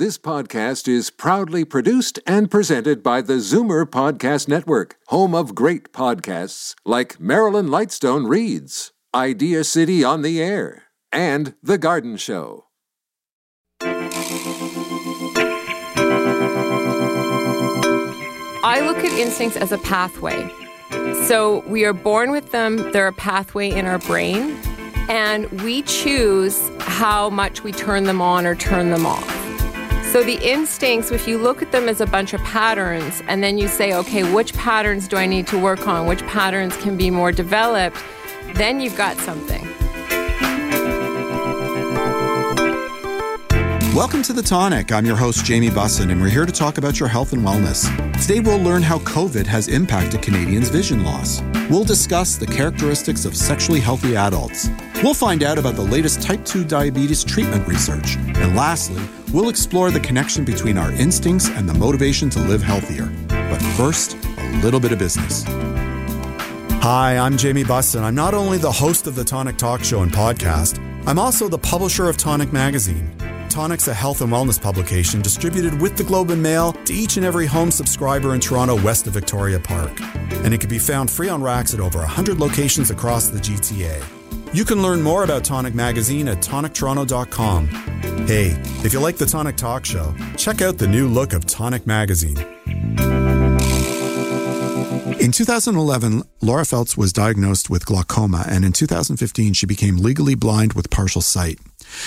This podcast is proudly produced and presented by the Zoomer Podcast Network, home of great podcasts like Marilyn Lightstone Reads, Idea City on the Air, and The Garden Show. I look at instincts as a pathway. So we are born with them, they're a pathway in our brain, and we choose how much we turn them on or turn them off. So the instincts, if you look at them as a bunch of patterns and then you say, okay, which patterns do I need to work on? Which patterns can be more developed? Then you've got something. Welcome to The Tonic. I'm your host, Jamie Bussin, and we're here to talk about your health and wellness. Today, we'll learn how COVID has impacted Canadians' vision loss. We'll discuss the characteristics of sexually healthy adults. We'll find out about the latest type 2 diabetes treatment research. And lastly, we'll explore the connection between our instincts and the motivation to live healthier. But first, a little bit of business. Hi, I'm Jamie Bussin. I'm not only the host of the Tonic Talk Show and podcast, I'm also the publisher of Tonic Magazine. Tonic's a health and wellness publication distributed with the Globe and Mail to each and every home subscriber in Toronto west of Victoria Park. And it can be found free on racks at over 100 locations across the GTA. You can learn more about Tonic Magazine at tonictoronto.com. Hey, if you like the Tonic Talk Show, check out the new look of Tonic Magazine. In 2011, Laura Feltz was diagnosed with glaucoma, and in 2015, she became legally blind with partial sight.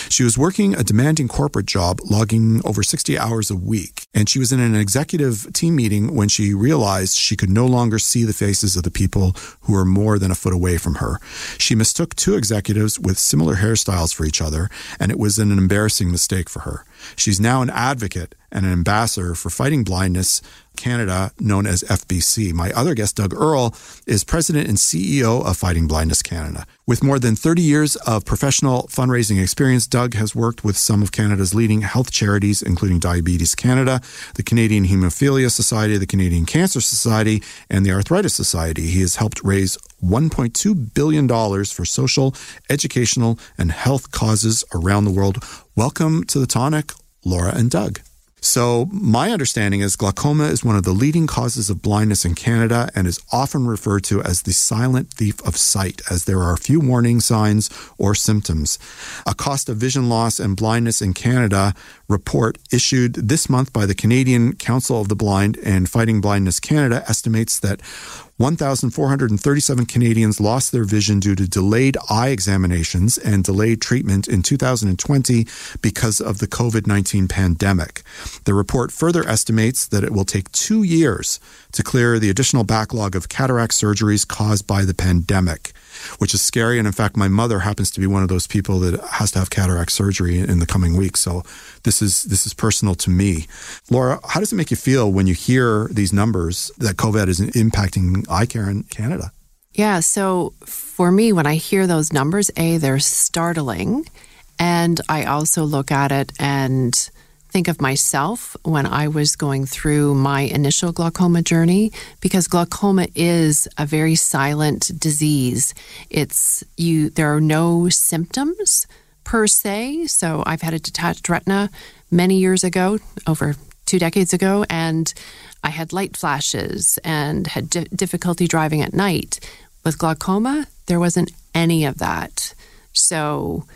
She was working a demanding corporate job, logging over 60 hours a week, and she was in an executive team meeting when she realized she could no longer see the faces of the people who were more than a foot away from her. She mistook two executives with similar hairstyles for each other, and it was an embarrassing mistake for her. She's now an advocate and an ambassador for Fighting Blindness Canada, known as FBC. My other guest, Doug Earle, is president and CEO of Fighting Blindness Canada. With more than 30 years of professional fundraising experience, Doug has worked with some of Canada's leading health charities, including Diabetes Canada, the Canadian Hemophilia Society, the Canadian Cancer Society, and the Arthritis Society. He has helped raise $1.2 billion for social, educational, and health causes around the world. Welcome to the Tonic, Laura and Doug. So, my understanding is glaucoma is one of the leading causes of blindness in Canada and is often referred to as the silent thief of sight, as there are few warning signs or symptoms. A cost of vision loss and blindness in Canada report issued this month by the Canadian Council of the Blind and Fighting Blindness Canada estimates that 1,437 Canadians lost their vision due to delayed eye examinations and delayed treatment in 2020 because of the COVID 19 pandemic. The report further estimates that it will take two years to clear the additional backlog of cataract surgeries caused by the pandemic which is scary. And in fact, my mother happens to be one of those people that has to have cataract surgery in the coming weeks. So this is this is personal to me. Laura, how does it make you feel when you hear these numbers that COVID is impacting eye care in Canada? Yeah, so for me, when I hear those numbers, A, they're startling. And I also look at it and think of myself when I was going through my initial glaucoma journey because glaucoma is a very silent disease. It's you there are no symptoms per se. So I've had a detached retina many years ago, over 2 decades ago and I had light flashes and had di- difficulty driving at night. With glaucoma, there wasn't any of that. So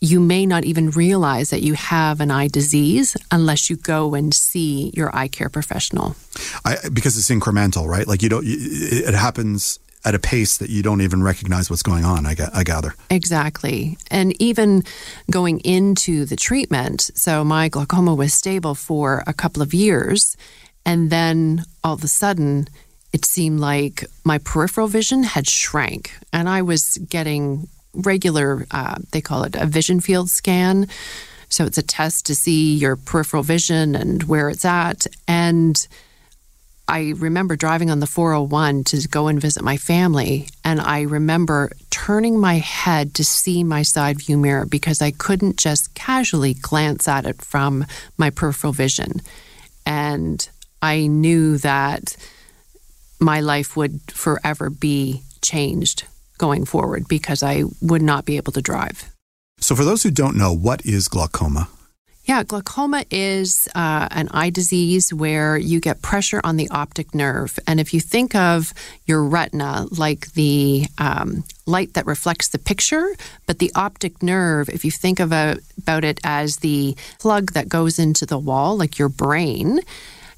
you may not even realize that you have an eye disease unless you go and see your eye care professional. I, because it's incremental, right? Like you don't, it happens at a pace that you don't even recognize what's going on, I, I gather. Exactly. And even going into the treatment, so my glaucoma was stable for a couple of years. And then all of a sudden, it seemed like my peripheral vision had shrank. And I was getting regular, uh, they call it a vision field scan. So it's a test to see your peripheral vision and where it's at. And I remember driving on the 401 to go and visit my family. And I remember turning my head to see my side view mirror because I couldn't just casually glance at it from my peripheral vision. And I knew that my life would forever be changed going forward because I would not be able to drive. So, for those who don't know, what is glaucoma? Yeah, glaucoma is uh, an eye disease where you get pressure on the optic nerve. And if you think of your retina like the um, light that reflects the picture, but the optic nerve, if you think of a, about it as the plug that goes into the wall, like your brain,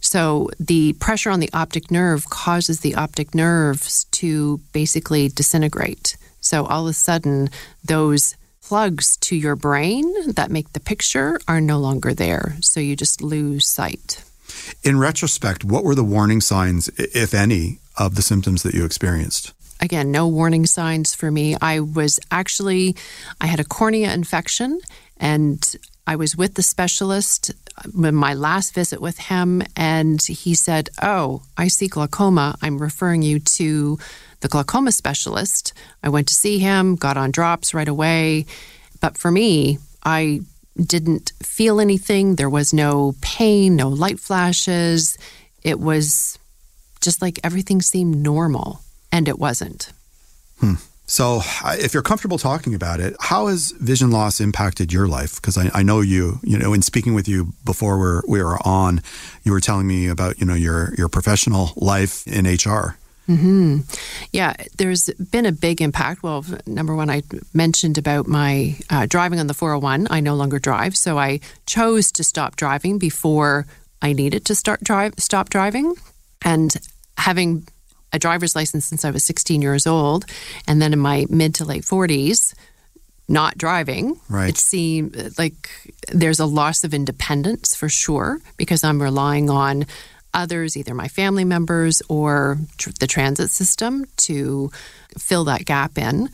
so the pressure on the optic nerve causes the optic nerves to basically disintegrate. So all of a sudden, those plugs to your brain that make the picture are no longer there. So you just lose sight. In retrospect, what were the warning signs, if any, of the symptoms that you experienced? Again, no warning signs for me. I was actually, I had a cornea infection and I was with the specialist when my last visit with him, and he said, Oh, I see glaucoma. I'm referring you to the glaucoma specialist. I went to see him, got on drops right away. But for me, I didn't feel anything. There was no pain, no light flashes. It was just like everything seemed normal, and it wasn't. Hmm. So, if you're comfortable talking about it, how has vision loss impacted your life? Because I, I, know you, you know, in speaking with you before we're, we were on, you were telling me about, you know, your, your professional life in HR. Mm-hmm. Yeah, there's been a big impact. Well, number one, I mentioned about my uh, driving on the 401. I no longer drive, so I chose to stop driving before I needed to start drive stop driving. And having a driver's license since I was 16 years old, and then in my mid to late 40s, not driving. Right. It seemed like there's a loss of independence for sure because I'm relying on others, either my family members or tr- the transit system, to fill that gap in.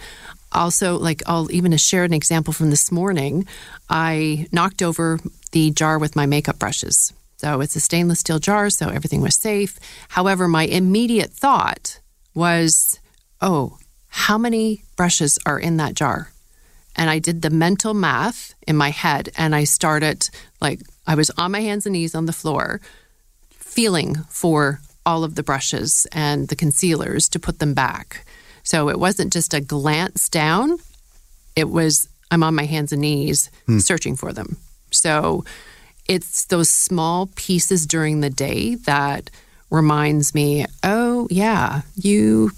Also, like I'll even share an example from this morning. I knocked over the jar with my makeup brushes so it's a stainless steel jar, so everything was safe. However, my immediate thought was, oh, how many brushes are in that jar? And I did the mental math in my head and I started like I was on my hands and knees on the floor, feeling for all of the brushes and the concealers to put them back. So it wasn't just a glance down, it was I'm on my hands and knees hmm. searching for them. So it's those small pieces during the day that reminds me, oh, yeah, you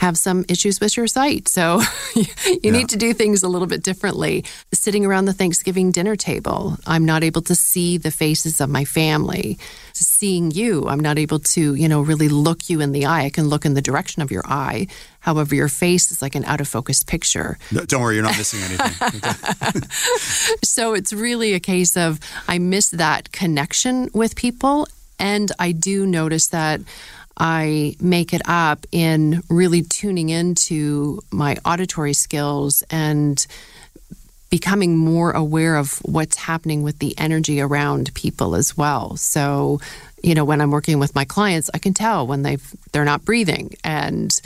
have some issues with your sight. So you yeah. need to do things a little bit differently. Sitting around the Thanksgiving dinner table, I'm not able to see the faces of my family. Seeing you, I'm not able to, you know, really look you in the eye. I can look in the direction of your eye. However, your face is like an out of focus picture. No, don't worry, you're not missing anything. so it's really a case of I miss that connection with people. And I do notice that I make it up in really tuning into my auditory skills and becoming more aware of what's happening with the energy around people as well. So, you know, when I'm working with my clients, I can tell when they they're not breathing and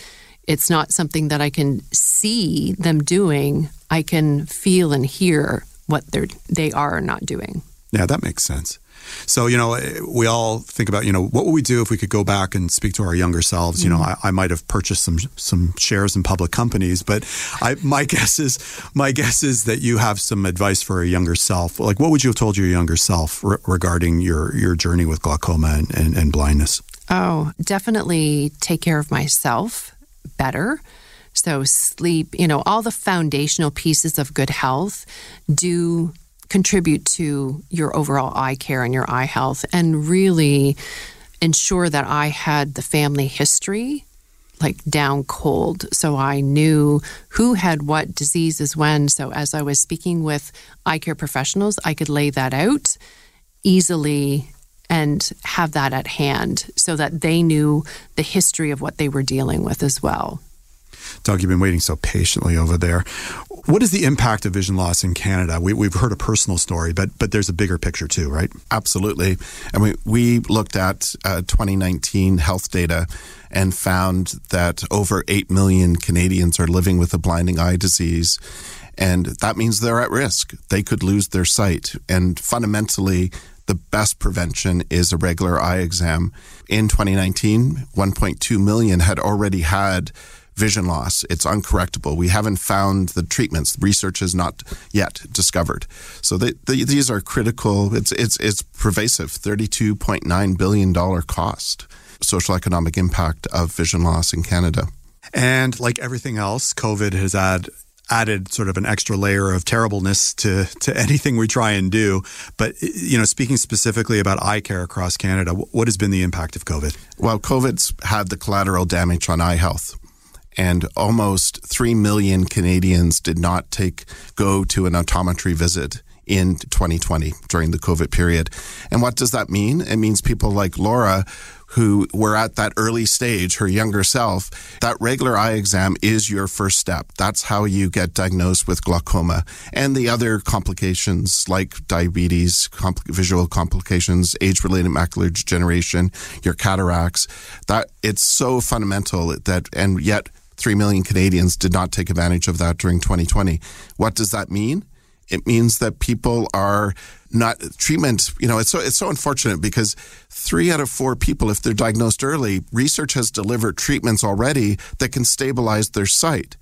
it's not something that I can see them doing. I can feel and hear what they're they are not doing. Yeah, that makes sense. So, you know, we all think about, you know, what would we do if we could go back and speak to our younger selves? Mm-hmm. You know, mm-hmm. I, I, might have purchased some some shares in public companies, but I, my guess is my guess is that you have some advice for a younger self. Like, what would you have told your younger self re- regarding your your journey with glaucoma and, and, and blindness? Oh, definitely take care of myself better. So, sleep, you know, all the foundational pieces of good health do contribute to your overall eye care and your eye health and really ensure that I had the family history like down cold. So I knew who had what diseases when. So as I was speaking with eye care professionals, I could lay that out easily and have that at hand so that they knew the history of what they were dealing with as well. Doug, you've been waiting so patiently over there. What is the impact of vision loss in Canada? We, have heard a personal story, but but there's a bigger picture too, right? Absolutely. And we, we looked at uh, 2019 health data and found that over 8 million Canadians are living with a blinding eye disease. And that means they're at risk. They could lose their sight. And fundamentally, the best prevention is a regular eye exam. In 2019, 1.2 million had already had vision loss. It's uncorrectable. We haven't found the treatments. Research is not yet discovered. So they, they, these are critical. It's it's it's pervasive. Thirty-two point nine billion dollar cost social economic impact of vision loss in Canada. And like everything else, COVID has had added sort of an extra layer of terribleness to to anything we try and do. But you know, speaking specifically about eye care across Canada, what has been the impact of COVID? Well, COVID's had the collateral damage on eye health. And almost 3 million Canadians did not take go to an optometry visit in 2020 during the COVID period. And what does that mean? It means people like Laura who were at that early stage, her younger self, that regular eye exam is your first step. That's how you get diagnosed with glaucoma and the other complications like diabetes, compl- visual complications, age-related macular degeneration, your cataracts. That it's so fundamental that, and yet 3 million Canadians did not take advantage of that during 2020. What does that mean? It means that people are not treatment. You know, it's so it's so unfortunate because three out of four people, if they're diagnosed early, research has delivered treatments already that can stabilize their sight.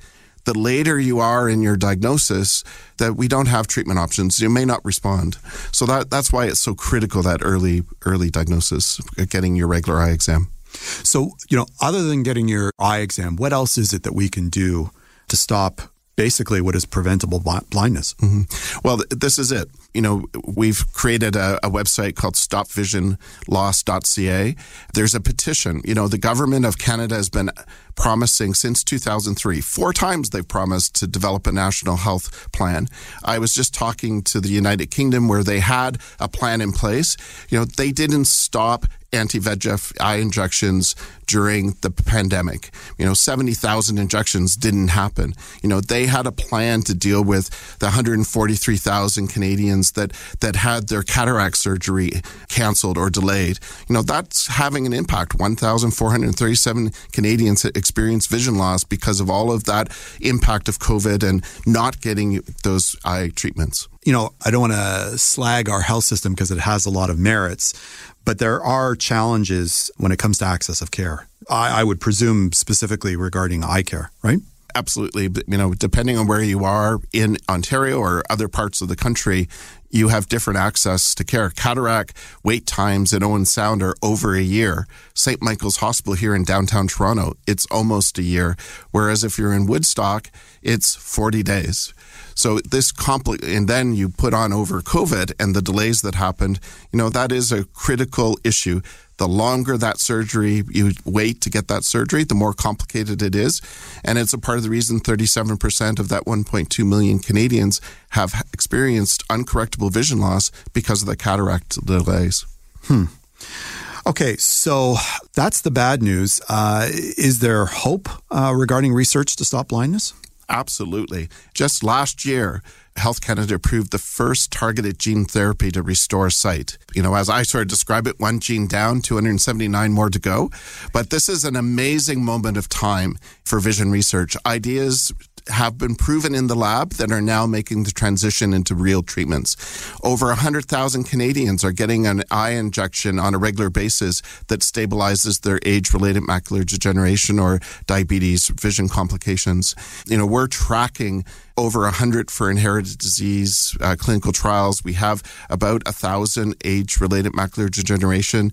The later you are in your diagnosis, that we don't have treatment options, you may not respond. So that that's why it's so critical that early early diagnosis, getting your regular eye exam. So you know, other than getting your eye exam, what else is it that we can do to stop basically what is preventable blindness. Mm-hmm. Well, this is it. You know, we've created a, a, website called stopvisionloss.ca. There's a petition. You know, the government of Canada has been promising since 2003. Four times they've promised to develop a national health plan. I was just talking to the United Kingdom where they had a plan in place. You know, they didn't stop anti VEGF eye injections during the pandemic. You know, 70,000 injections didn't happen. You know, they had a plan to deal with the 143,000 Canadians that, that had their cataract surgery canceled or delayed. You know, that's having an impact. 1,437 Canadians experienced vision loss because of all of that impact of COVID and not getting those eye treatments. You know, I don't want to slag our health system because it has a lot of merits, but there are challenges when it comes to access of care. I, I would presume specifically regarding eye care, right? Absolutely. You know, depending on where you are in Ontario or other parts of the country, you have different access to care. Cataract wait times in Owen Sound are over a year. St. Michael's Hospital here in downtown Toronto, it's almost a year. Whereas if you're in Woodstock, it's 40 days. So this compli- and then you put on over COVID and the delays that happened, you know, that is a critical issue. The longer that surgery you wait to get that surgery, the more complicated it is. And it's a part of the reason 37% of that 1.2 million Canadians have experienced uncorrectable vision loss because of the cataract delays. Hmm. Okay, so that's the bad news. Uh, is there hope uh, regarding research to stop blindness? Absolutely. Just last year, Health Canada approved the first targeted gene therapy to restore sight. You know, as I sort of describe it, one gene down, 279 more to go. But this is an amazing moment of time for vision research. Ideas have been proven in the lab that are now making the transition into real treatments. Over 100,000 Canadians are getting an eye injection on a regular basis that stabilizes their age related macular degeneration or diabetes vision complications. You know, we're tracking over 100 for inherited disease uh, clinical trials. We have about 1,000 age related macular degeneration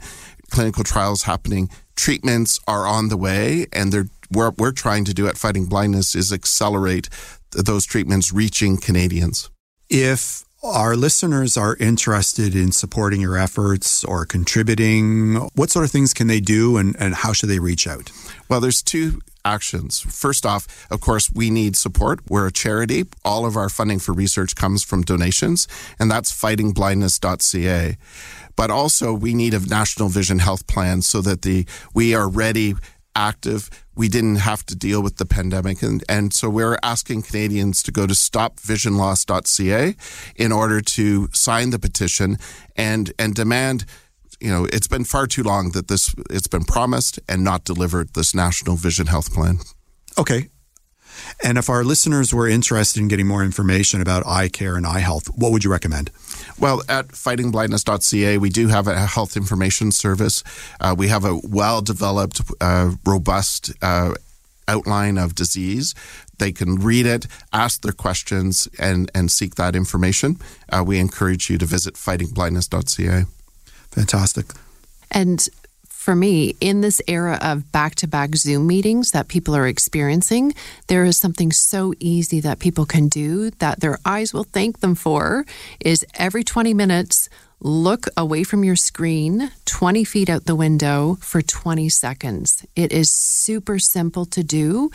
clinical trials happening. Treatments are on the way and they're what we're trying to do at Fighting Blindness is accelerate those treatments reaching Canadians. If our listeners are interested in supporting your efforts or contributing, what sort of things can they do and, and how should they reach out? Well, there's two actions. First off, of course, we need support. We're a charity. All of our funding for research comes from donations, and that's fightingblindness.ca. But also, we need a national vision health plan so that the we are ready active. We didn't have to deal with the pandemic. And, and so we're asking Canadians to go to stopvisionloss.ca in order to sign the petition and, and demand you know, it's been far too long that this it's been promised and not delivered this national vision health plan. Okay. And if our listeners were interested in getting more information about eye care and eye health, what would you recommend? Well, at fightingblindness.ca, we do have a health information service. Uh, we have a well developed, uh, robust uh, outline of disease. They can read it, ask their questions, and, and seek that information. Uh, we encourage you to visit fightingblindness.ca. Fantastic. And for me, in this era of back to back Zoom meetings that people are experiencing, there is something so easy that people can do that their eyes will thank them for is every 20 minutes, look away from your screen 20 feet out the window for 20 seconds. It is super simple to do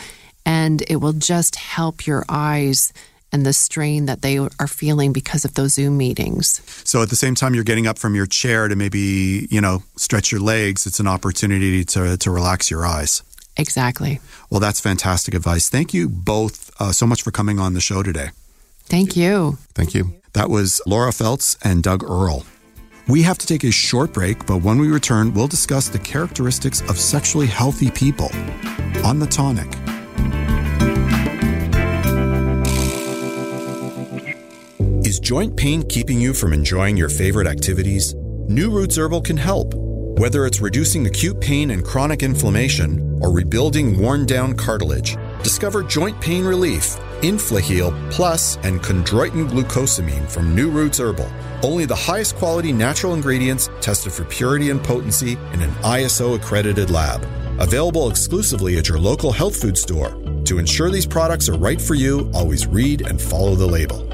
and it will just help your eyes and the strain that they are feeling because of those Zoom meetings. So at the same time you're getting up from your chair to maybe, you know, stretch your legs, it's an opportunity to, to relax your eyes. Exactly. Well, that's fantastic advice. Thank you both uh, so much for coming on the show today. Thank you. Thank you. That was Laura Feltz and Doug Earle. We have to take a short break, but when we return, we'll discuss the characteristics of sexually healthy people on the tonic. Is joint pain keeping you from enjoying your favorite activities? New Roots Herbal can help. Whether it's reducing acute pain and chronic inflammation or rebuilding worn down cartilage, discover joint pain relief, Inflaheal Plus, and chondroitin glucosamine from New Roots Herbal. Only the highest quality natural ingredients tested for purity and potency in an ISO accredited lab. Available exclusively at your local health food store. To ensure these products are right for you, always read and follow the label.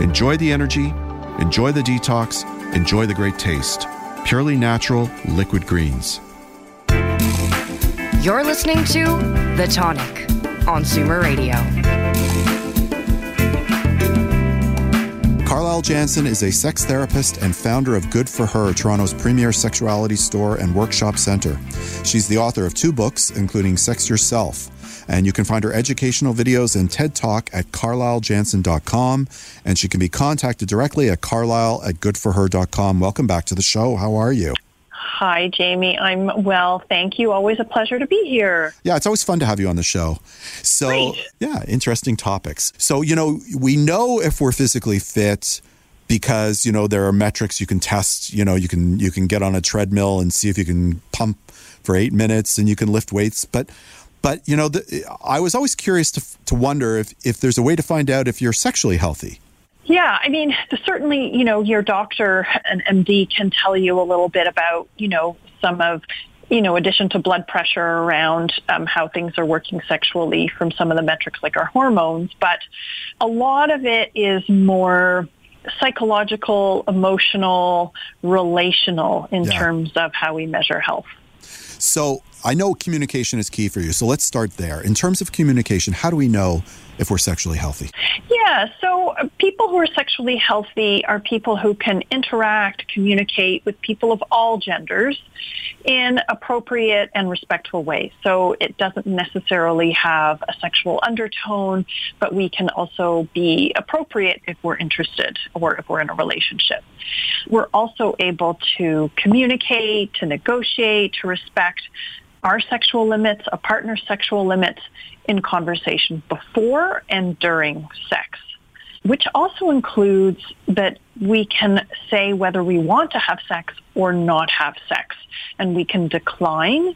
Enjoy the energy, enjoy the detox, enjoy the great taste. Purely natural liquid greens. You're listening to The Tonic on Zoomer Radio. Carlyle Jansen is a sex therapist and founder of Good for Her, Toronto's premier sexuality store and workshop center. She's the author of two books, including Sex Yourself. And you can find her educational videos and TED Talk at carlylejansen.com. And she can be contacted directly at carlyle at goodforher.com. Welcome back to the show. How are you? Hi, Jamie. I'm well. Thank you. Always a pleasure to be here. Yeah, it's always fun to have you on the show. So, Great. yeah, interesting topics. So, you know, we know if we're physically fit because, you know, there are metrics you can test, you know, you can you can get on a treadmill and see if you can pump for 8 minutes and you can lift weights, but but you know, the, I was always curious to to wonder if if there's a way to find out if you're sexually healthy. Yeah, I mean, certainly, you know, your doctor and MD can tell you a little bit about, you know, some of, you know, addition to blood pressure around um, how things are working sexually from some of the metrics like our hormones. But a lot of it is more psychological, emotional, relational in Yeah. terms of how we measure health. So, I know communication is key for you. So, let's start there. In terms of communication, how do we know if we're sexually healthy? Yeah, so people who are sexually healthy are people who can interact, communicate with people of all genders in appropriate and respectful ways. So it doesn't necessarily have a sexual undertone, but we can also be appropriate if we're interested or if we're in a relationship. We're also able to communicate, to negotiate, to respect our sexual limits, a partner's sexual limits in conversation before and during sex, which also includes that we can say whether we want to have sex or not have sex. And we can decline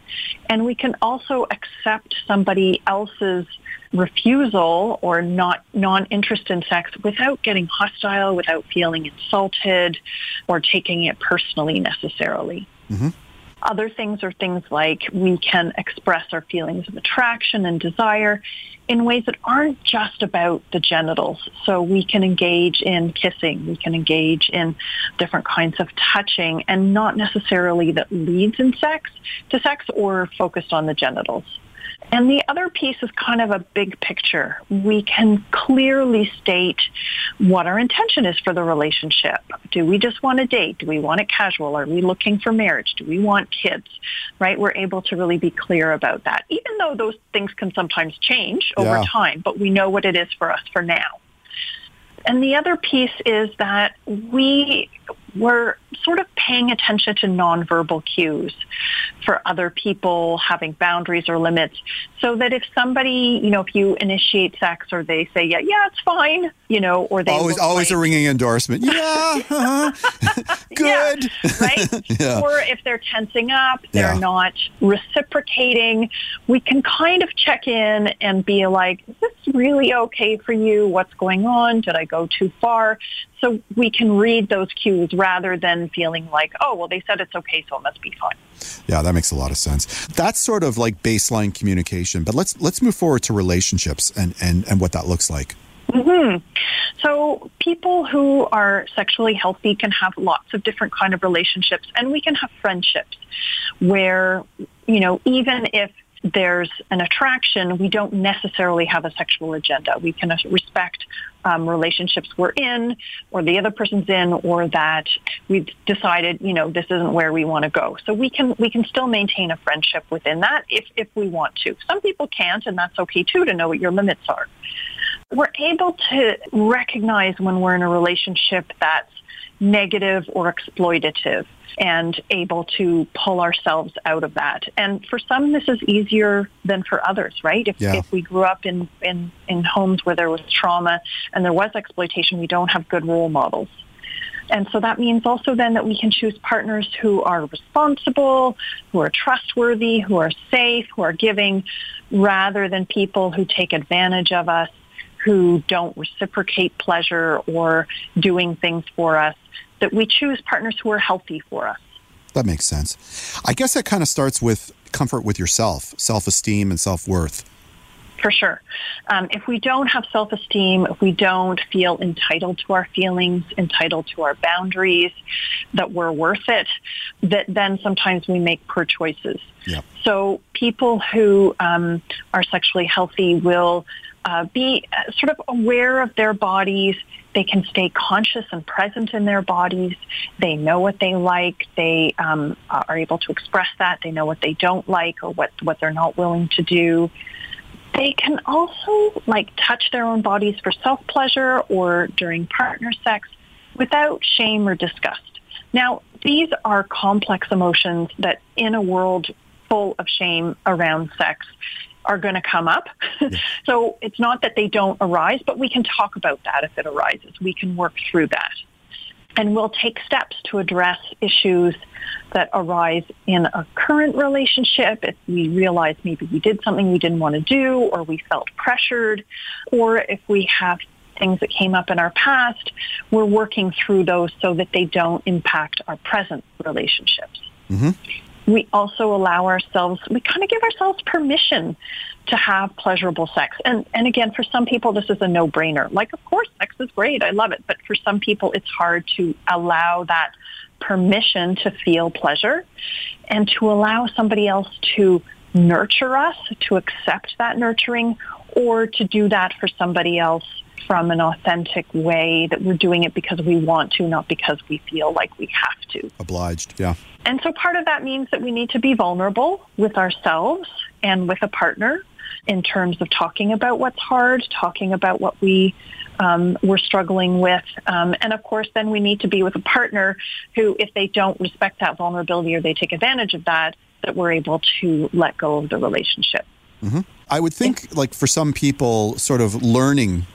and we can also accept somebody else's refusal or not non-interest in sex without getting hostile, without feeling insulted or taking it personally necessarily. Mm-hmm. Other things are things like we can express our feelings of attraction and desire in ways that aren't just about the genitals. So we can engage in kissing, we can engage in different kinds of touching and not necessarily that leads in sex to sex or focused on the genitals. And the other piece is kind of a big picture. We can clearly state what our intention is for the relationship. Do we just want to date? Do we want it casual? Are we looking for marriage? Do we want kids? Right? We're able to really be clear about that, even though those things can sometimes change over Yeah. time, but we know what it is for us for now. And the other piece is that we were sort of paying attention to nonverbal cues for other people having boundaries or limits so that if somebody, you know, if you initiate sex or they say, yeah, yeah, it's fine, you know, or they always always a ringing endorsement. Yeah, uh-huh. good. yeah, right? Yeah. Or if they're tensing up, they're Yeah. not reciprocating, we can kind of check in and be like, is this really okay for you? What's going on? Did I go too far? So we can read those cues rather than feeling like, oh, well, they said it's okay, so it must be fine. Yeah, that makes a lot of sense. That's sort of like baseline communication. But let's let's move forward to relationships and and and what that looks like. Mm-hmm. So people who are sexually healthy can have lots of different kind of relationships and we can have friendships where, you know, even if there's an attraction, we don't necessarily have a sexual agenda. We can respect um, relationships we're in or the other person's in or that we've decided, you know, this isn't where we want to go. So we can, we can still maintain a friendship within that if, if we want to. Some people can't and that's okay too to know what your limits are we're able to recognize when we're in a relationship that's negative or exploitative and able to pull ourselves out of that. And for some, this is easier than for others, right? If, Yeah. if we grew up in, in, in homes where there was trauma and there was exploitation, we don't have good role models. And so that means also then that we can choose partners who are responsible, who are trustworthy, who are safe, who are giving, rather than people who take advantage of us, who don't reciprocate pleasure or doing things for us, that we choose partners who are healthy for us. That makes sense. I guess that kind of starts with comfort with yourself, self esteem, and self worth. For sure. Um, if we don't have self-esteem, if we don't feel entitled to our feelings, entitled to our boundaries, that we're worth it, that then sometimes we make poor choices. Yep. So people who um, are sexually healthy will uh, be uh, sort of aware of their bodies. They can stay conscious and present in their bodies. They know what they like. They um, are able to express that. They know what they don't like or what, what they're not willing to do. They can also like touch their own bodies for self-pleasure or during partner sex without shame or disgust. Now, these are complex emotions that in a world full of shame around sex are going to come up. so it's not that they don't arise, but we can talk about that if it arises. We can work through that. And we'll take steps to address issues that arise in a current relationship if we realize maybe we did something we didn't want to do or we felt pressured or if we have things that came up in our past, we're working through those so that they don't impact our present relationships. Mm-hmm. We also allow ourselves, we kind of give ourselves permission to have pleasurable sex. And, and again, for some people, this is a no-brainer. Like, of course, sex is great. I love it. But for some people, it's hard to allow that permission to feel pleasure and to allow somebody else to nurture us, to accept that nurturing, or to do that for somebody else from an authentic way that we're doing it because we want to, not because we feel like we have to. Obliged. Yeah. And so part of that means that we need to be vulnerable with ourselves and with a partner in terms of talking about what's hard, talking about what we um, we're struggling with. Um, and of course, then we need to be with a partner who, if they don't respect that vulnerability or they take advantage of that, that we're able to let go of the relationship. I would think, like, for some people, sort of learning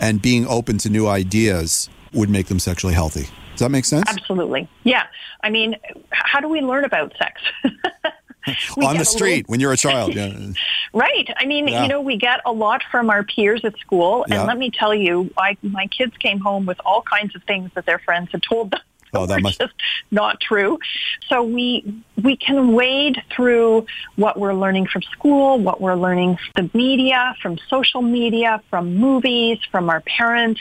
and being open to new ideas would make them sexually healthy. Does that make sense? Absolutely. Yeah. I mean, how do we learn about sex? On the street little- when you're a child. Yeah. Right. I mean, Yeah. you know, we get a lot from our peers at school. Yeah. And let me tell you, I, my kids came home with all kinds of things that their friends had told them. Oh, that must- just not true. So we we can wade through what we're learning from school, what we're learning from the media, from social media, from movies, from our parents,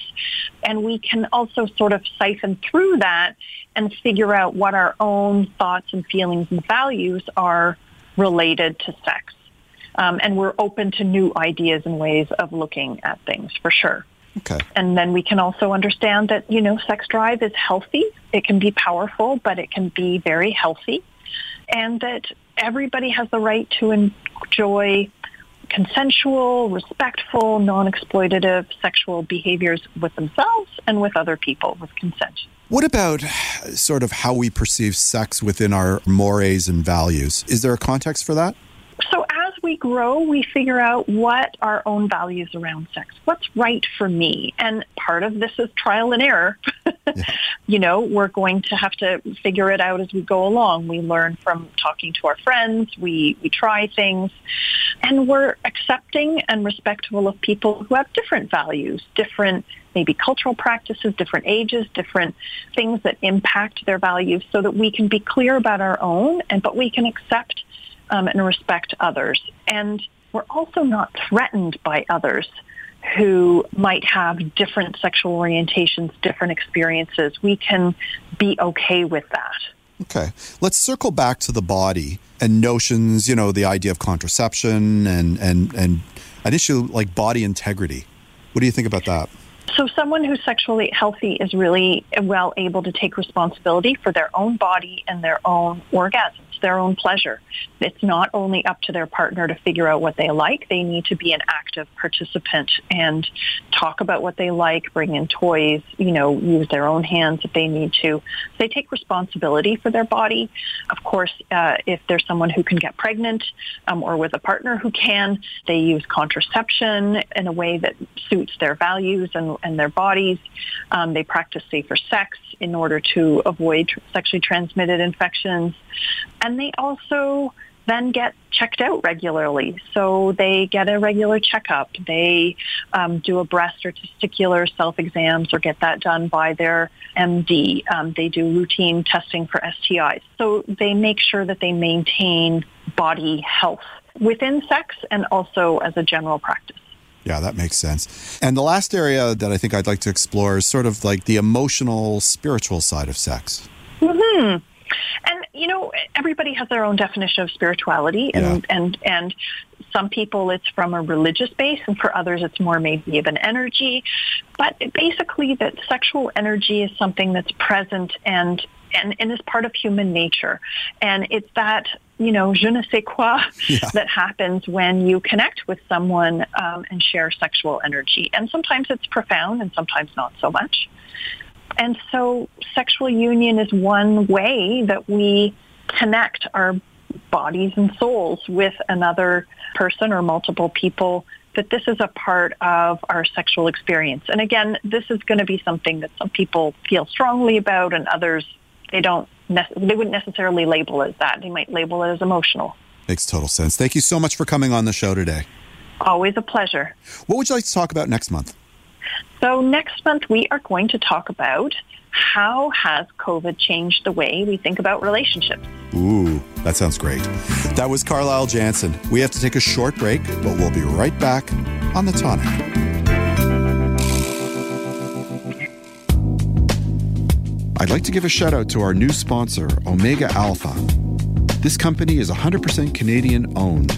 and we can also sort of siphon through that and figure out what our own thoughts and feelings and values are related to sex. Um, and we're open to new ideas and ways of looking at things for sure. Okay. And then we can also understand that, you know, sex drive is healthy. It can be powerful, but it can be very healthy. And that everybody has the right to enjoy consensual, respectful, non-exploitative sexual behaviors with themselves and with other people with consent. What about sort of how we perceive sex within our mores and values? Is there a context for that? So as we grow, we figure out what our own values around sex. What's right for me? And part of this is trial and error. yeah. You know, we're going to have to figure it out as we go along. We learn from talking to our friends. We, we try things. And we're accepting and respectful of people who have different values, different maybe cultural practices, different ages, different things that impact their values so that we can be clear about our own and but we can accept um, and respect others. And we're also not threatened by others who might have different sexual orientations, different experiences. We can be okay with that. Okay. Let's circle back to the body and notions, you know, the idea of contraception and, and, and an issue like body integrity. What do you think about that? So someone who's sexually healthy is really well able to take responsibility for their own body and their own orgasm their own pleasure. It's not only up to their partner to figure out what they like. They need to be an active participant and talk about what they like, bring in toys, you know, use their own hands if they need to. They take responsibility for their body. Of course, uh, if there's someone who can get pregnant um, or with a partner who can, they use contraception in a way that suits their values and, and their bodies. Um, they practice safer sex in order to avoid sexually transmitted infections. And they also then get checked out regularly. So they get a regular checkup. They um, do a breast or testicular self-exams or get that done by their MD. Um, they do routine testing for STIs. So they make sure that they maintain body health within sex and also as a general practice. Yeah, that makes sense. And the last area that I think I'd like to explore is sort of like the emotional, spiritual side of sex. Mm-hmm. And you know, everybody has their own definition of spirituality, and yeah. and and some people it's from a religious base, and for others it's more maybe of an energy. But basically, that sexual energy is something that's present and and, and is part of human nature. And it's that, you know, je ne sais quoi yeah. that happens when you connect with someone um, and share sexual energy. And sometimes it's profound and sometimes not so much. And so sexual union is one way that we connect our bodies and souls with another person or multiple people that this is a part of our sexual experience. And again, this is going to be something that some people feel strongly about and others they don't they wouldn't necessarily label it as that. They might label it as emotional. Makes total sense. Thank you so much for coming on the show today. Always a pleasure. What would you like to talk about next month? So next month we are going to talk about how has COVID changed the way we think about relationships? Ooh, that sounds great. That was Carlyle Jansen. We have to take a short break, but we'll be right back on the tonic. I'd like to give a shout out to our new sponsor, Omega Alpha. This company is 100% Canadian owned.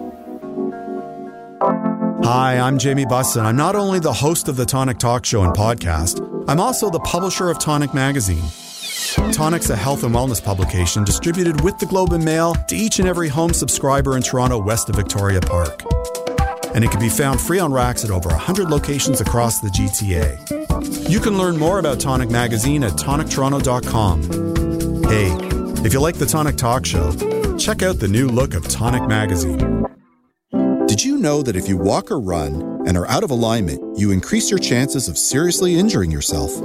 Hi, I'm Jamie Bussin. I'm not only the host of the Tonic Talk Show and podcast, I'm also the publisher of Tonic Magazine. Tonic's a health and wellness publication distributed with the Globe and Mail to each and every home subscriber in Toronto west of Victoria Park. And it can be found free on racks at over 100 locations across the GTA. You can learn more about Tonic Magazine at tonictoronto.com. Hey, if you like the Tonic Talk Show, check out the new look of Tonic Magazine. Did you know that if you walk or run and are out of alignment, you increase your chances of seriously injuring yourself?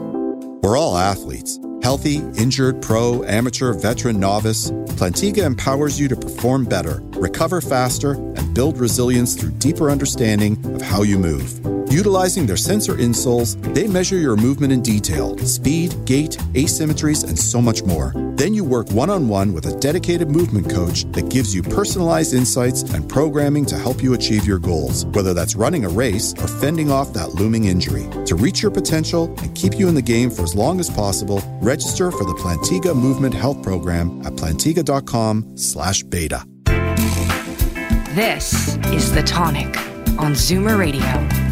We're all athletes. Healthy, injured, pro, amateur, veteran, novice. Plantiga empowers you to perform better, recover faster, and build resilience through deeper understanding of how you move. Utilizing their sensor insoles, they measure your movement in detail speed, gait, asymmetries, and so much more. Then you work one on one with a dedicated movement coach that gives you personalized insights and programming to help you achieve your goals, whether that's running a race or fending off that looming injury. To reach your potential and keep you in the game for as long as possible, register for the Plantiga Movement Health Program at plantiga.com slash beta. This is The Tonic on Zoomer Radio.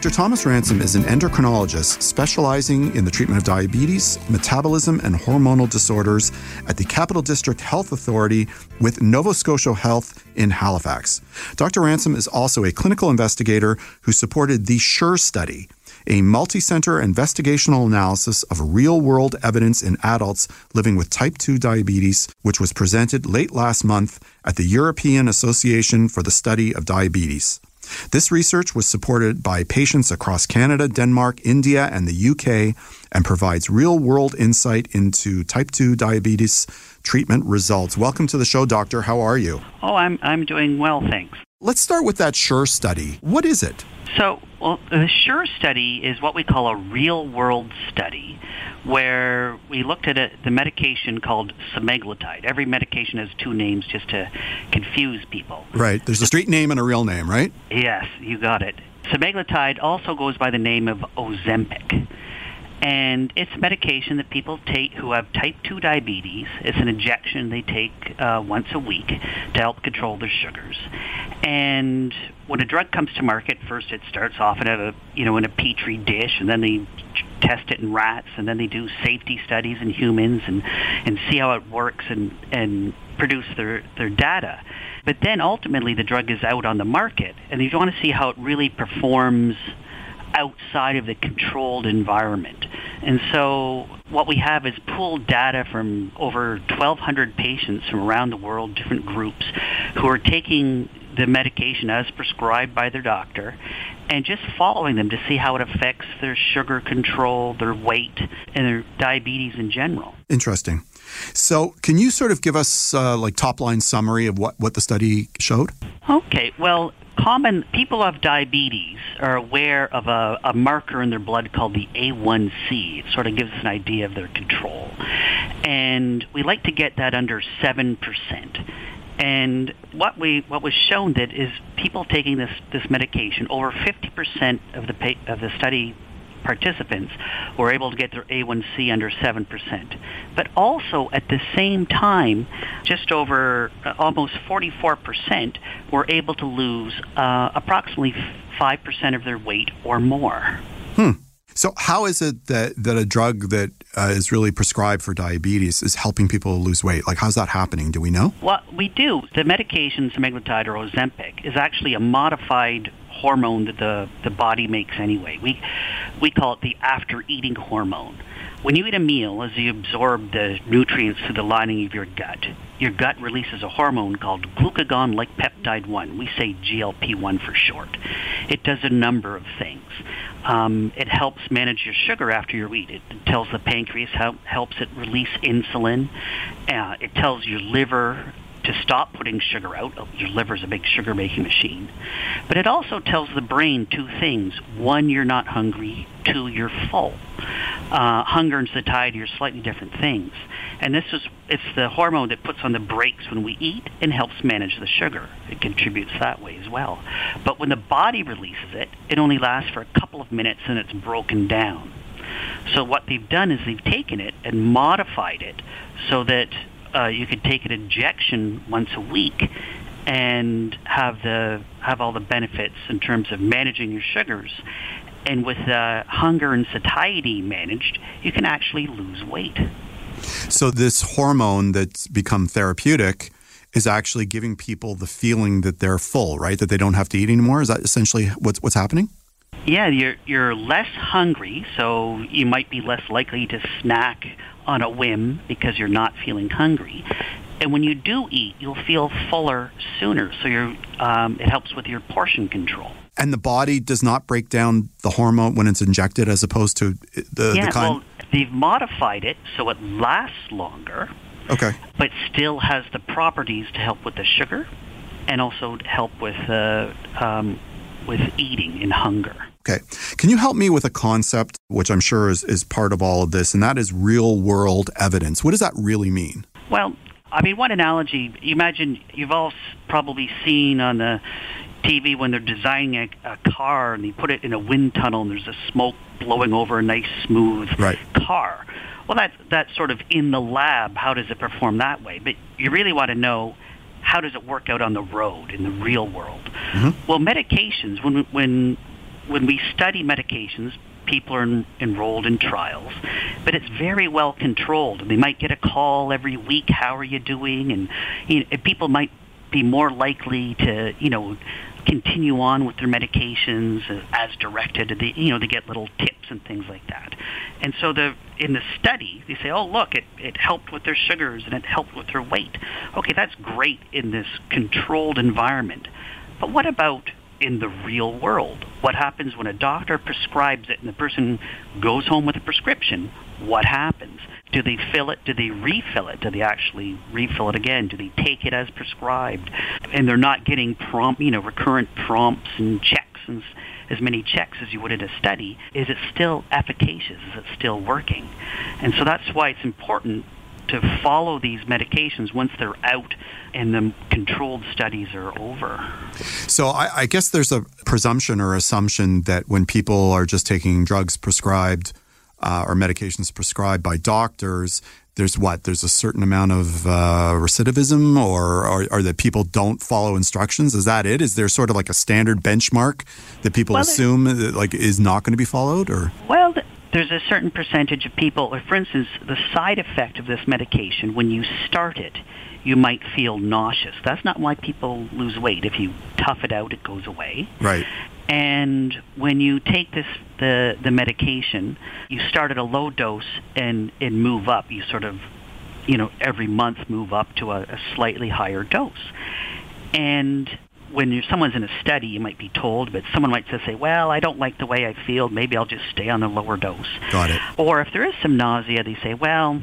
Dr. Thomas Ransom is an endocrinologist specializing in the treatment of diabetes, metabolism, and hormonal disorders at the Capital District Health Authority with Nova Scotia Health in Halifax. Dr. Ransom is also a clinical investigator who supported the SURE study, a multi center investigational analysis of real world evidence in adults living with type 2 diabetes, which was presented late last month at the European Association for the Study of Diabetes. This research was supported by patients across Canada, Denmark, India, and the UK and provides real world insight into type 2 diabetes treatment results. Welcome to the show, Doctor. How are you? Oh, I'm, I'm doing well, thanks. Let's start with that SURE study. What is it? So, well, the SURE study is what we call a real world study where we looked at a, the medication called semaglutide. Every medication has two names just to confuse people. Right. There's a street name and a real name, right? Yes, you got it. Semaglutide also goes by the name of Ozempic. And it's a medication that people take who have type 2 diabetes. It's an injection they take uh, once a week to help control their sugars. And when a drug comes to market, first it starts off in a you know in a petri dish, and then they test it in rats, and then they do safety studies in humans, and and see how it works, and and produce their their data. But then ultimately the drug is out on the market, and you want to see how it really performs outside of the controlled environment. And so what we have is pooled data from over 1,200 patients from around the world, different groups, who are taking the medication as prescribed by their doctor and just following them to see how it affects their sugar control, their weight, and their diabetes in general. Interesting. So, can you sort of give us uh, like top line summary of what, what the study showed? Okay. Well, common people of diabetes are aware of a, a marker in their blood called the A1C. It sort of gives us an idea of their control. And we like to get that under 7%. And what we what was shown that is people taking this this medication, over 50% of the of the study participants were able to get their A1C under 7%. But also at the same time, just over uh, almost 44% were able to lose uh, approximately 5% of their weight or more. Hmm. So, how is it that, that a drug that uh, is really prescribed for diabetes is helping people lose weight? Like, how's that happening? Do we know? Well, we do. The medication, semaglutide or Ozempic, is actually a modified hormone that the, the body makes anyway. We, we call it the after eating hormone. When you eat a meal, as you absorb the nutrients through the lining of your gut, your gut releases a hormone called glucagon-like peptide 1. We say GLP-1 for short. It does a number of things. Um, it helps manage your sugar after you eat. It, tells the pancreas how helps it release insulin. Uh, it tells your liver to stop putting sugar out. Your liver is a big sugar making machine. But it also tells the brain two things. One, you're not hungry. Two, you're full. Uh, hunger and satiety are slightly different things. And this is, it's the hormone that puts on the brakes when we eat and helps manage the sugar. It contributes that way as well. But when the body releases it, it only lasts for a couple of minutes and it's broken down. So what they've done is they've taken it and modified it so that uh, you could take an injection once a week and have the have all the benefits in terms of managing your sugars. And with uh, hunger and satiety managed, you can actually lose weight. So this hormone that's become therapeutic is actually giving people the feeling that they're full, right? That they don't have to eat anymore. Is that essentially what's what's happening? Yeah, you're you're less hungry, so you might be less likely to snack on a whim because you're not feeling hungry. And when you do eat, you'll feel fuller sooner. So you're, um, it helps with your portion control. And the body does not break down the hormone when it's injected, as opposed to the, yeah, the kind. well, they've modified it so it lasts longer, okay. but still has the properties to help with the sugar, and also help with uh, um, with eating and hunger. Okay. Can you help me with a concept, which I'm sure is, is part of all of this, and that is real world evidence? What does that really mean? Well, I mean, one analogy. You imagine you've all probably seen on the TV when they're designing a, a car and they put it in a wind tunnel and there's a smoke blowing over a nice smooth Right. car. Well, that's that's sort of in the lab. How does it perform that way? But you really want to know how does it work out on the road in the real world. Mm-hmm. Well, medications when when when we study medications, people are en- enrolled in trials, but it's very well controlled. They might get a call every week. How are you doing? And you know, people might be more likely to you know continue on with their medications as directed. They, you know, they get little tips and things like that. And so the in the study, they say, oh look, it, it helped with their sugars and it helped with their weight. Okay, that's great in this controlled environment. But what about in the real world? What happens when a doctor prescribes it and the person goes home with a prescription? What happens? Do they fill it? Do they refill it? Do they actually refill it again? Do they take it as prescribed? And they're not getting prompt, you know, recurrent prompts and checks and as many checks as you would in a study. Is it still efficacious? Is it still working? And so that's why it's important to follow these medications once they're out and the controlled studies are over. So I, I guess there's a presumption or assumption that when people are just taking drugs prescribed uh, or medications prescribed by doctors, there's what? There's a certain amount of uh, recidivism, or, or or that people don't follow instructions. Is that it? Is there sort of like a standard benchmark that people Well, assume that, like is not going to be followed, or Well, th- there's a certain percentage of people, or for instance, the side effect of this medication, when you start it, you might feel nauseous. That's not why people lose weight. If you tough it out, it goes away. right? And when you take this the the medication, you start at a low dose and and move up. You sort of, you know, every month move up to a, a slightly higher dose. And when you're, someone's in a study, you might be told, but someone might just say, "Well, I don't like the way I feel. Maybe I'll just stay on the lower dose." Got it. Or if there is some nausea, they say, "Well,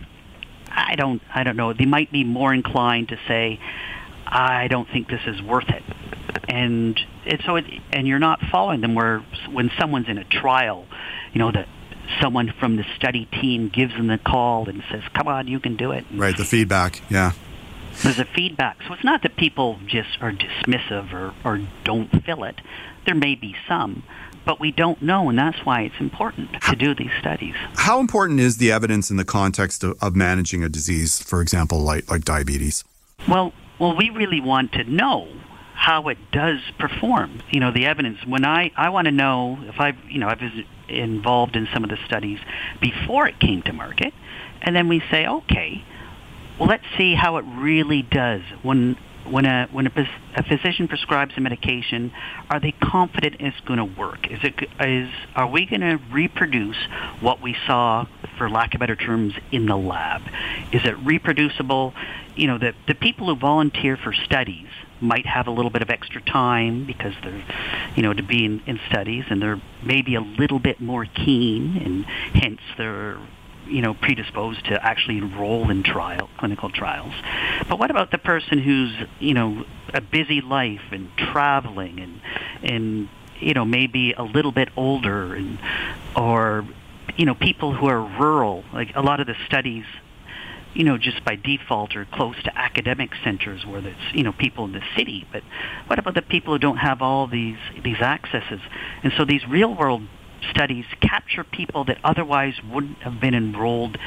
I don't, I don't know." They might be more inclined to say, "I don't think this is worth it," and and so it, and you're not following them. Where when someone's in a trial, you know that someone from the study team gives them the call and says, "Come on, you can do it." Right. The feedback. Yeah. There's a feedback. So it's not that people just are dismissive or, or don't fill it. There may be some, but we don't know, and that's why it's important to do these studies. How important is the evidence in the context of, of managing a disease, for example, like like diabetes? Well, well, we really want to know how it does perform. You know, the evidence. When I I want to know if I've you know I was involved in some of the studies before it came to market, and then we say, okay, well, let's see how it really does when. When a when a, a physician prescribes a medication, are they confident it's going to work? Is it is are we going to reproduce what we saw, for lack of better terms, in the lab? Is it reproducible? You know, the the people who volunteer for studies might have a little bit of extra time because they're, you know, to be in, in studies, and they're maybe a little bit more keen, and hence they're you know, predisposed to actually enroll in trial, clinical trials. But what about the person who's, you know, a busy life and traveling and, and, you know, maybe a little bit older and, or, you know, people who are rural, like a lot of the studies you know, just by default are close to academic centers where there's, you know, people in the city. But what about the people who don't have all these these accesses? And so these real world studies capture people that otherwise wouldn't have been enrolled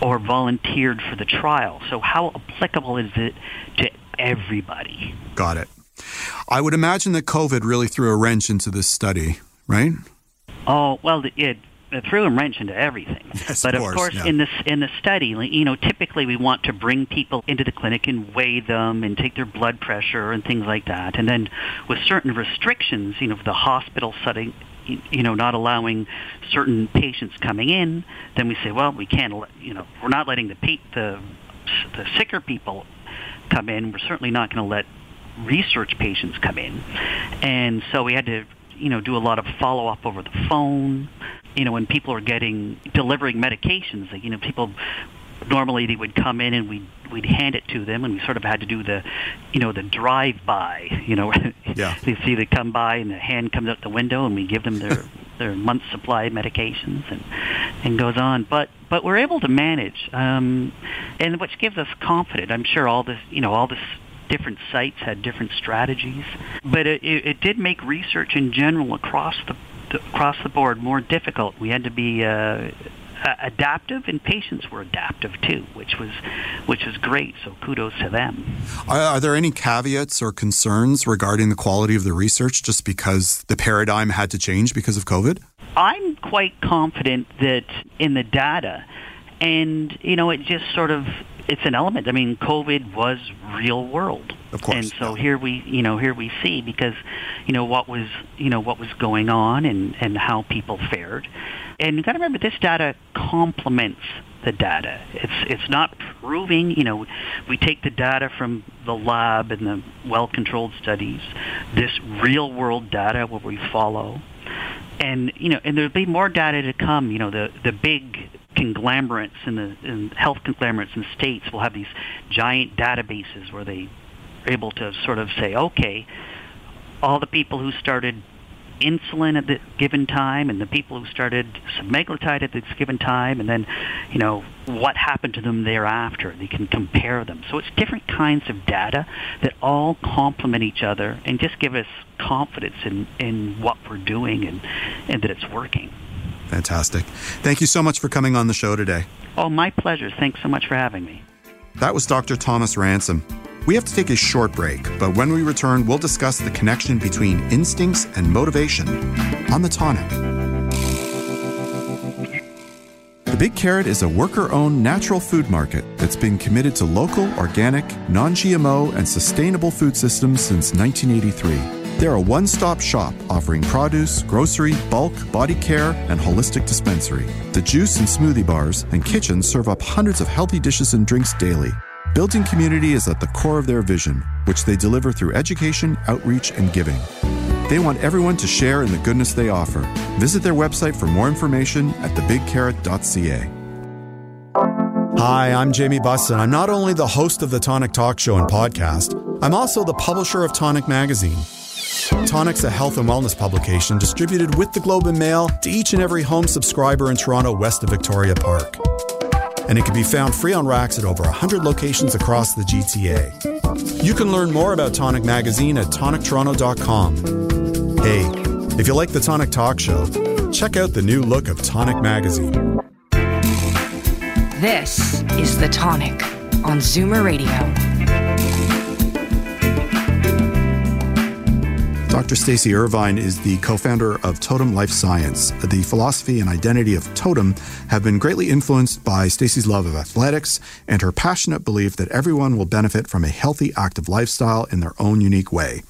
or volunteered for the trial. So how applicable is it to everybody? Got it. I would imagine that COVID really threw a wrench into this study, right? Oh well, it, it threw a wrench into everything. Yes, but of course, course, yeah. in this in the study, you know, typically we want to bring people into the clinic and weigh them and take their blood pressure and things like that. And then with certain restrictions, you know, the hospital setting, you know, not allowing certain patients coming in, then we say, well, we can't, you know, we're not letting the the the sicker people come in. We're certainly not going to let research patients come in, and so we had to you know do a lot of follow up over the phone. You know, when people are getting delivering medications, you know, people normally they would come in and we'd we'd hand it to them and we sort of had to do the you know the drive by you know. Yeah. they see they come by and the hand comes out the window and we give them their their month's supply of medications and and goes on. But but we're able to manage um and which gives us confidence. I'm sure all this you know all this different sites had different strategies but it, it, it did make research in general across the across the board more difficult. We had to be uh uh, adaptive, and patients were adaptive too, which was which was great. So kudos to them. Are, are, there any caveats or concerns regarding the quality of the research, just because the paradigm had to change because of COVID? I'm quite confident that in the data, and you know, it just sort of it's an element. I mean, COVID was real world. Of course. And so here we, you know, here we see because, you know, what was, you know, what was going on and and how people fared. And you've got to remember this data complements the data. It's it's not proving, you know, we take the data from the lab and the well-controlled studies, this real-world data where we follow, and you know, and there'll be more data to come. You know, the the big conglomerates and the in health conglomerates in the states will have these giant databases where they are able to sort of say, okay, all the people who started insulin at the given time and the people who started semaglutide at this given time and then you know what happened to them thereafter. They can compare them. So it's different kinds of data that all complement each other and just give us confidence in in what we're doing and and that it's working. Fantastic. Thank you so much for coming on the show today. Oh my pleasure. Thanks so much for having me. That was dr thomas ransom we have to take a short break, but when we return, we'll discuss the connection between instincts and motivation on the tonic. The Big Carrot is a worker owned natural food market that's been committed to local, organic, non GMO, and sustainable food systems since 1983. They're a one stop shop offering produce, grocery, bulk, body care, and holistic dispensary. The juice and smoothie bars and kitchen serve up hundreds of healthy dishes and drinks daily. Building community is at the core of their vision, which they deliver through education, outreach, and giving. They want everyone to share in the goodness they offer. Visit their website for more information at thebigcarrot.ca. Hi, I'm Jamie Bussin. I'm not only the host of the Tonic Talk Show and podcast, I'm also the publisher of Tonic Magazine. Tonic's a health and wellness publication distributed with the Globe and Mail to each and every home subscriber in Toronto west of Victoria Park and it can be found free on racks at over 100 locations across the GTA. You can learn more about Tonic Magazine at tonictoronto.com. Hey, if you like the Tonic Talk Show, check out the new look of Tonic Magazine. This is The Tonic on Zoomer Radio. Dr. Irvine is the co founder of Totum Life Science. The philosophy and identity of Totem have been greatly influenced by Stacy's love of athletics and her passionate belief that everyone will benefit from a healthy, active lifestyle in their own unique way.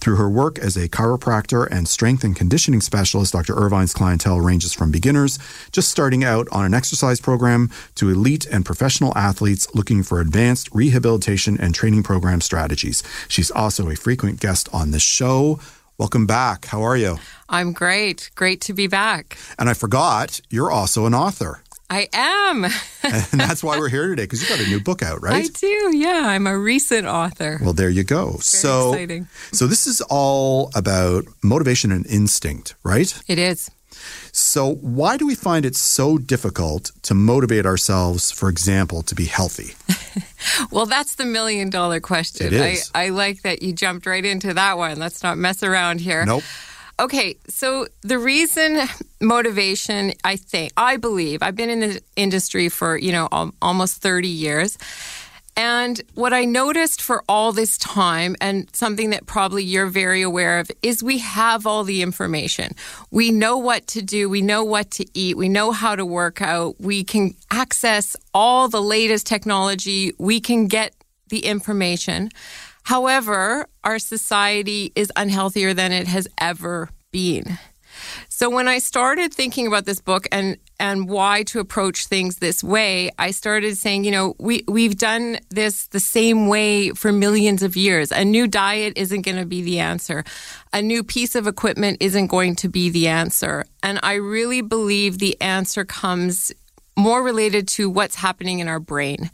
Through her work as a chiropractor and strength and conditioning specialist, Dr. Irvine's clientele ranges from beginners just starting out on an exercise program to elite and professional athletes looking for advanced rehabilitation and training program strategies. She's also a frequent guest on this show. Welcome back. How are you? I'm great. Great to be back. And I forgot, you're also an author. I am. and that's why we're here today because you got a new book out, right? I do. Yeah, I'm a recent author. Well, there you go. So exciting. So this is all about motivation and instinct, right? It is. So why do we find it so difficult to motivate ourselves, for example, to be healthy? well, that's the million dollar question. It is. I, I like that you jumped right into that one. Let's not mess around here. Nope. Okay, so the reason motivation, I think, I believe, I've been in the industry for, you know, al- almost 30 years. And what I noticed for all this time, and something that probably you're very aware of, is we have all the information. We know what to do. We know what to eat. We know how to work out. We can access all the latest technology. We can get the information. However, our society is unhealthier than it has ever been. So when I started thinking about this book and and why to approach things this way, I started saying, you know, we we've done this the same way for millions of years. A new diet isn't going to be the answer. A new piece of equipment isn't going to be the answer. And I really believe the answer comes more related to what's happening in our brain.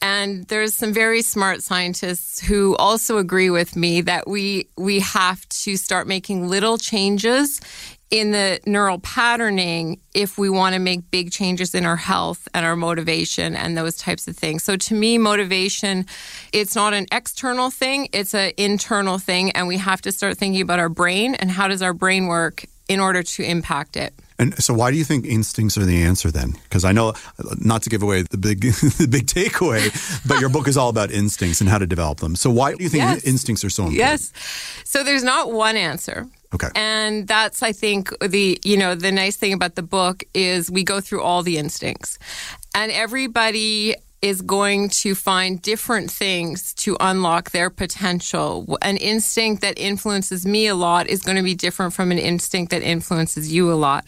And there's some very smart scientists who also agree with me that we we have to start making little changes in the neural patterning if we want to make big changes in our health and our motivation and those types of things. So to me motivation it's not an external thing, it's an internal thing and we have to start thinking about our brain and how does our brain work in order to impact it. And so, why do you think instincts are the answer then? Because I know, not to give away the big, the big takeaway, but your book is all about instincts and how to develop them. So, why do you think Yes. instincts are so important? Yes. So there's not one answer. Okay. And that's I think the you know the nice thing about the book is we go through all the instincts. And everybody is going to find different things to unlock their potential. An instinct that influences me a lot is going to be different from an instinct that influences you a lot.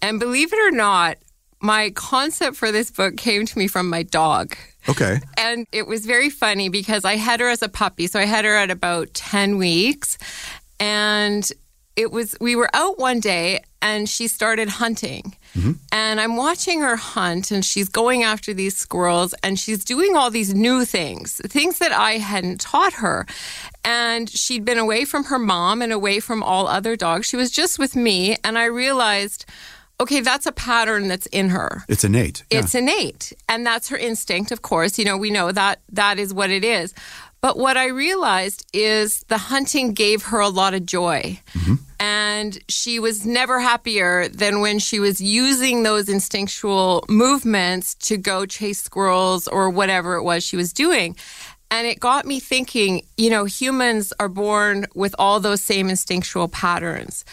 And believe it or not, my concept for this book came to me from my dog. Okay. And it was very funny because I had her as a puppy. So I had her at about 10 weeks. And it was, we were out one day and she started hunting. Mm-hmm. And I'm watching her hunt and she's going after these squirrels and she's doing all these new things, things that I hadn't taught her. And she'd been away from her mom and away from all other dogs. She was just with me. And I realized, okay, that's a pattern that's in her. It's innate. Yeah. It's innate. And that's her instinct, of course. You know, we know that that is what it is. But what I realized is the hunting gave her a lot of joy. Mm-hmm. And she was never happier than when she was using those instinctual movements to go chase squirrels or whatever it was she was doing. And it got me thinking, you know, humans are born with all those same instinctual patterns.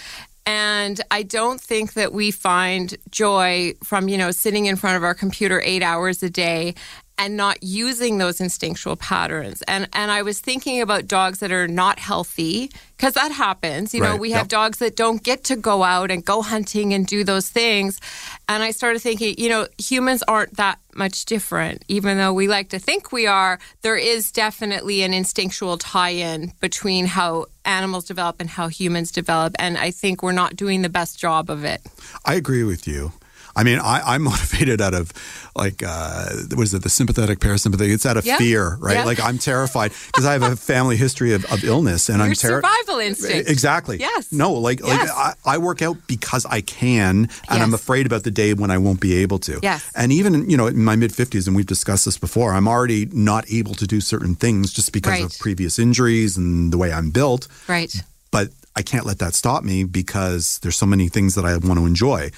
And I don't think that we find joy from, you know, sitting in front of our computer eight hours a day and not using those instinctual patterns. And and I was thinking about dogs that are not healthy because that happens. You know, we have yep. dogs that don't get to go out and go hunting and do those things. And I started thinking, you know, humans aren't that much different. Even though we like to think we are, there is definitely an instinctual tie-in between how animals develop and how humans develop. And I think we're not doing the best job of it. I agree with you. I mean, I, I'm motivated out of like, uh, what is it, the sympathetic, parasympathetic? It's out of Yeah. fear, right? Yeah. Like, I'm terrified because I have a family history of, of illness and I'm Your terrified. survival instinct. Exactly. Yes. No, like, like I, I work out because I can, and I'm afraid about the day when I won't be able to. Yes. And even, you know, in my mid 50s, and we've discussed this before, I'm already not able to do certain things just because Right. of previous injuries and the way I'm built Right. but I can't let that stop me because there's so many things that I want to enjoy.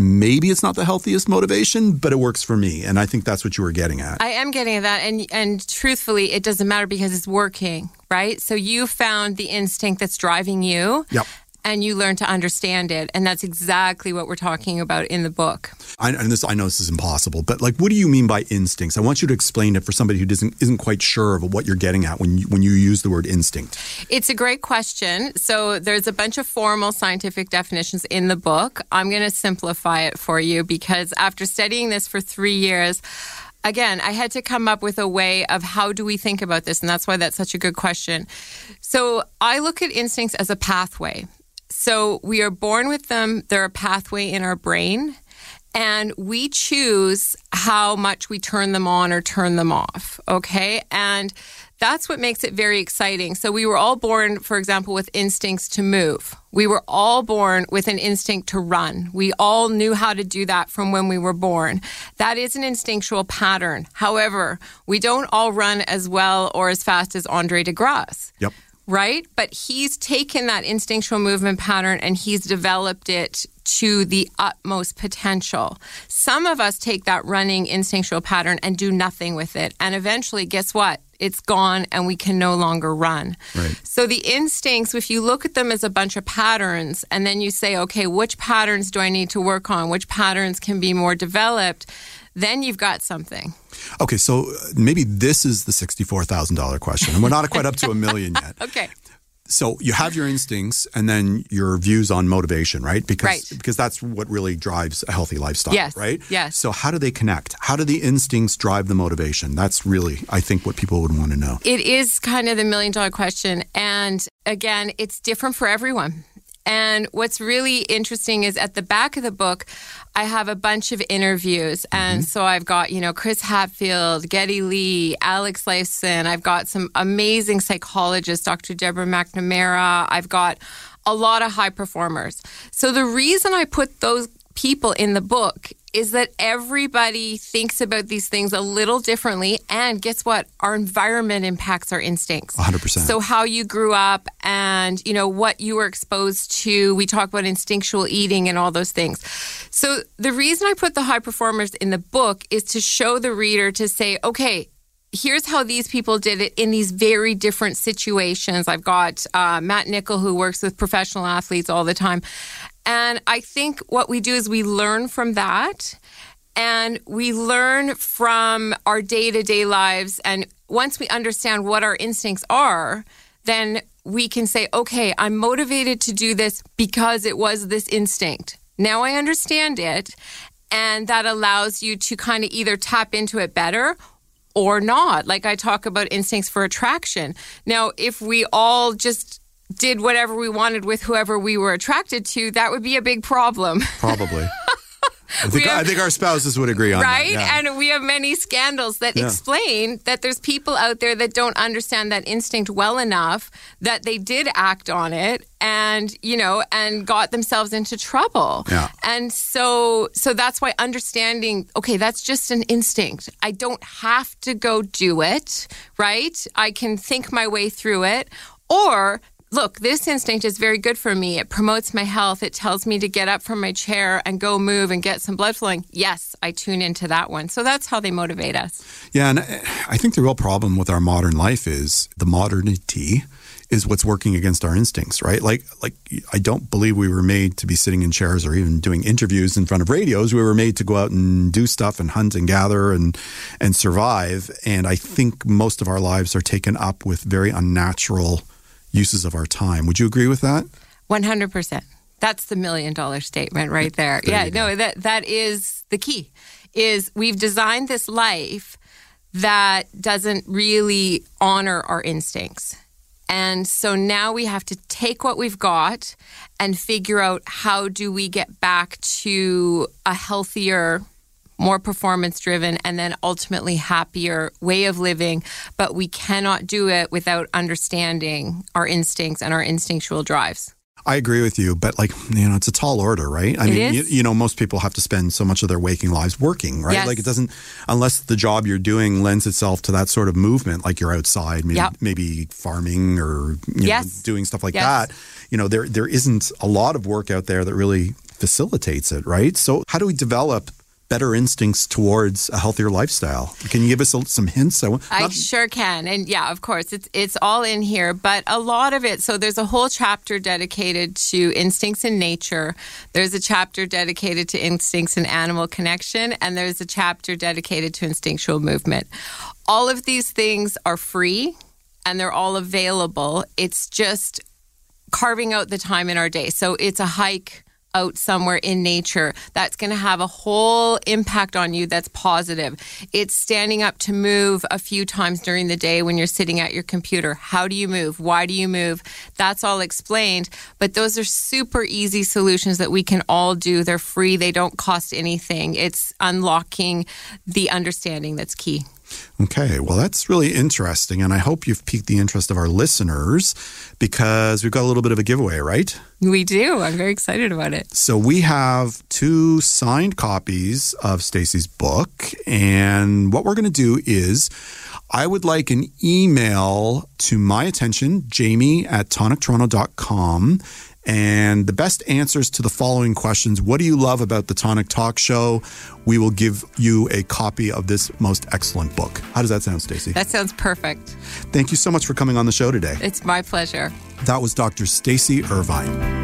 Maybe it's not the healthiest motivation, but it works for me, and I think that's what you were getting at. I am getting at that, and and truthfully, it doesn't matter because it's working, right? So you found the instinct that's driving you, Yep. And you learn to understand it, and that's exactly what we're talking about in the book. I, and this, I know this is impossible, but like, what do you mean by instincts? I want you to explain it for somebody who doesn't isn't quite sure of what you're getting at when you, when you use the word instinct. It's a great question. So there's a bunch of formal scientific definitions in the book. I'm going to simplify it for you because after studying this for three years. Again, I had to come up with a way of how do we think about this, and that's why that's such a good question. So I look at instincts as a pathway. So we are born with them, they're a pathway in our brain, and we choose how much we turn them on or turn them off. Okay. And that's what makes it very exciting. So we were all born, for example, with instincts to move. We were all born with an instinct to run. We all knew how to do that from when we were born. That is an instinctual pattern. However, we don't all run as well or as fast as Andre DeGrasse Yep. Right? But he's taken that instinctual movement pattern and he's developed it to the utmost potential. Some of us take that running instinctual pattern and do nothing with it. And eventually, guess what? It's gone and we can no longer run. Right. So the instincts, if you look at them as a bunch of patterns and then you say, okay, which patterns do I need to work on? Which patterns can be more developed? Then you've got something. Okay, so uh, maybe this is the sixty-four thousand dollar question, and we're not quite up to a million yet. Okay. So you have your instincts and then your views on motivation, right? Because Right. because that's what really drives a healthy lifestyle, Yes, right? yes. So how do they connect? How do the instincts drive the motivation? That's really I think what people would want to know. It is kind of the million dollar question. And again, it's different for everyone. And what's really interesting is at the back of the book, I have a bunch of interviews. And mm-hmm. so I've got, you know, Chris Hadfield, Geddy Lee, Alex Lifeson. I've got some amazing psychologists, Dr. Deborah MacNamara. I've got a lot of high performers. So the reason I put those people in the book is that everybody thinks about these things a little differently. And guess what? Our environment impacts our instincts. 100%. So how you grew up and, you know, what you were exposed to. We talk about instinctual eating and all those things. So the reason I put the high performers in the book is to show the reader to say, okay, here's how these people did it in these very different situations. I've got uh, Matt Nichol, who works with professional athletes all the time. And I think what we do is we learn from that and we learn from our day to day lives. And once we understand what our instincts are, then we can say, okay, I'm motivated to do this because it was this instinct. Now I understand it. And that allows you to kind of either tap into it better or not. Like I talk about instincts for attraction. Now, if we all just did whatever we wanted with whoever we were attracted to, that would be a big problem. Probably. I think, have- I think our spouses would agree on right? that. yeah. And we have many scandals that Yeah. explain that there's people out there that don't understand that instinct well enough that they did act on it and, you know, and got themselves into trouble. Yeah. And so so that's why understanding, okay, that's just an instinct. I don't have to go do it, right? I can think my way through it or Look, this instinct is very good for me. It promotes my health. It tells me to get up from my chair and go move and get some blood flowing. Yes, I tune into that one. So that's how they motivate us. Yeah, and I I think the real problem with our modern life is the modernity is what's working against our instincts, right? Like like I don't believe we were made to be sitting in chairs or even doing interviews in front of radios. We were made to go out and do stuff and hunt and gather and and survive. And I think most of our lives are taken up with very unnatural uses of our time. Would you agree with that? 100%. That's the million dollar statement right there. There yeah, no, that that is the key. Is we've designed this life that doesn't really honor our instincts. And so now we have to take what we've got and figure out how do we get back to a healthier more performance driven and then ultimately happier way of living but we cannot do it without understanding our instincts and our instinctual drives I agree with you, but like you know, it's a tall order, right? I It mean. You, you know, most people have to spend so much of their waking lives working, right? Yes. Like it doesn't, unless the job you're doing lends itself to that sort of movement, like you're outside, maybe, Yep. maybe farming or you Yes. know, doing stuff like Yes. that. You know, there there isn't a lot of work out there that really facilitates it, right? So, how do we develop better instincts towards a healthier lifestyle? Can you give us a, some hints? I, I sure can. And yeah, of course, it's it's all in here, but a lot of it. So there's a whole chapter dedicated to instincts in nature. There's a chapter dedicated to instincts and animal connection, and there's a chapter dedicated to instinctual movement. All of these things are free and they're all available. It's just carving out the time in our day. So it's a hike out somewhere in nature that's going to have a whole impact on you that's positive. It's standing up to move a few times during the day when you're sitting at your computer. How do you move? Why do you move? That's all explained, but those are super easy solutions that we can all do. They're free, they don't cost anything. It's unlocking the understanding that's key. Okay, well, that's really interesting. And I hope you've piqued the interest of our listeners because we've got a little bit of a giveaway, right? We do. I'm very excited about it. So we have two signed copies of Stacy's book. And what we're going to do is I would like an email to my attention, jamie at tonictoronto.com. And the best answers to the following questions What do you love about the Tonic Talk Show? We will give you a copy of this most excellent book. How does that sound, Stacy? That sounds perfect. Thank you so much for coming on the show today. It's my pleasure. That was Dr. Stacy Irvine.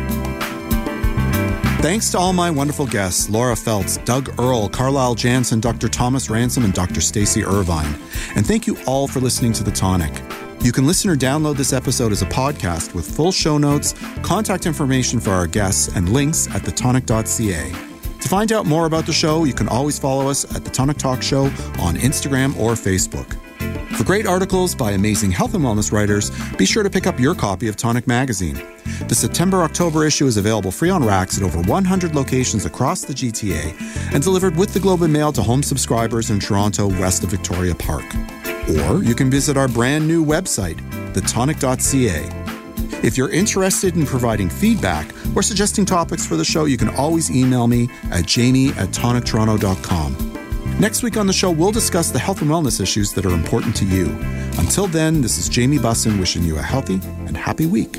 Thanks to all my wonderful guests Laura Feltz, Doug Earle, Carlyle Jansen, Dr. Thomas Ransom, and Dr. Stacy Irvine. And thank you all for listening to The Tonic. You can listen or download this episode as a podcast with full show notes, contact information for our guests, and links at thetonic.ca. To find out more about the show, you can always follow us at The Tonic Talk Show on Instagram or Facebook. For great articles by amazing health and wellness writers, be sure to pick up your copy of Tonic Magazine. The September October issue is available free on racks at over 100 locations across the GTA and delivered with the Globe and Mail to home subscribers in Toronto, west of Victoria Park. Or you can visit our brand new website, thetonic.ca. If you're interested in providing feedback or suggesting topics for the show, you can always email me at jamie at tonictoronto.com. Next week on the show, we'll discuss the health and wellness issues that are important to you. Until then, this is Jamie Bussin wishing you a healthy and happy week.